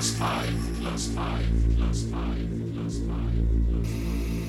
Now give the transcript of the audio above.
Plus five. Plus five. Plus five. Plus five. Plus five.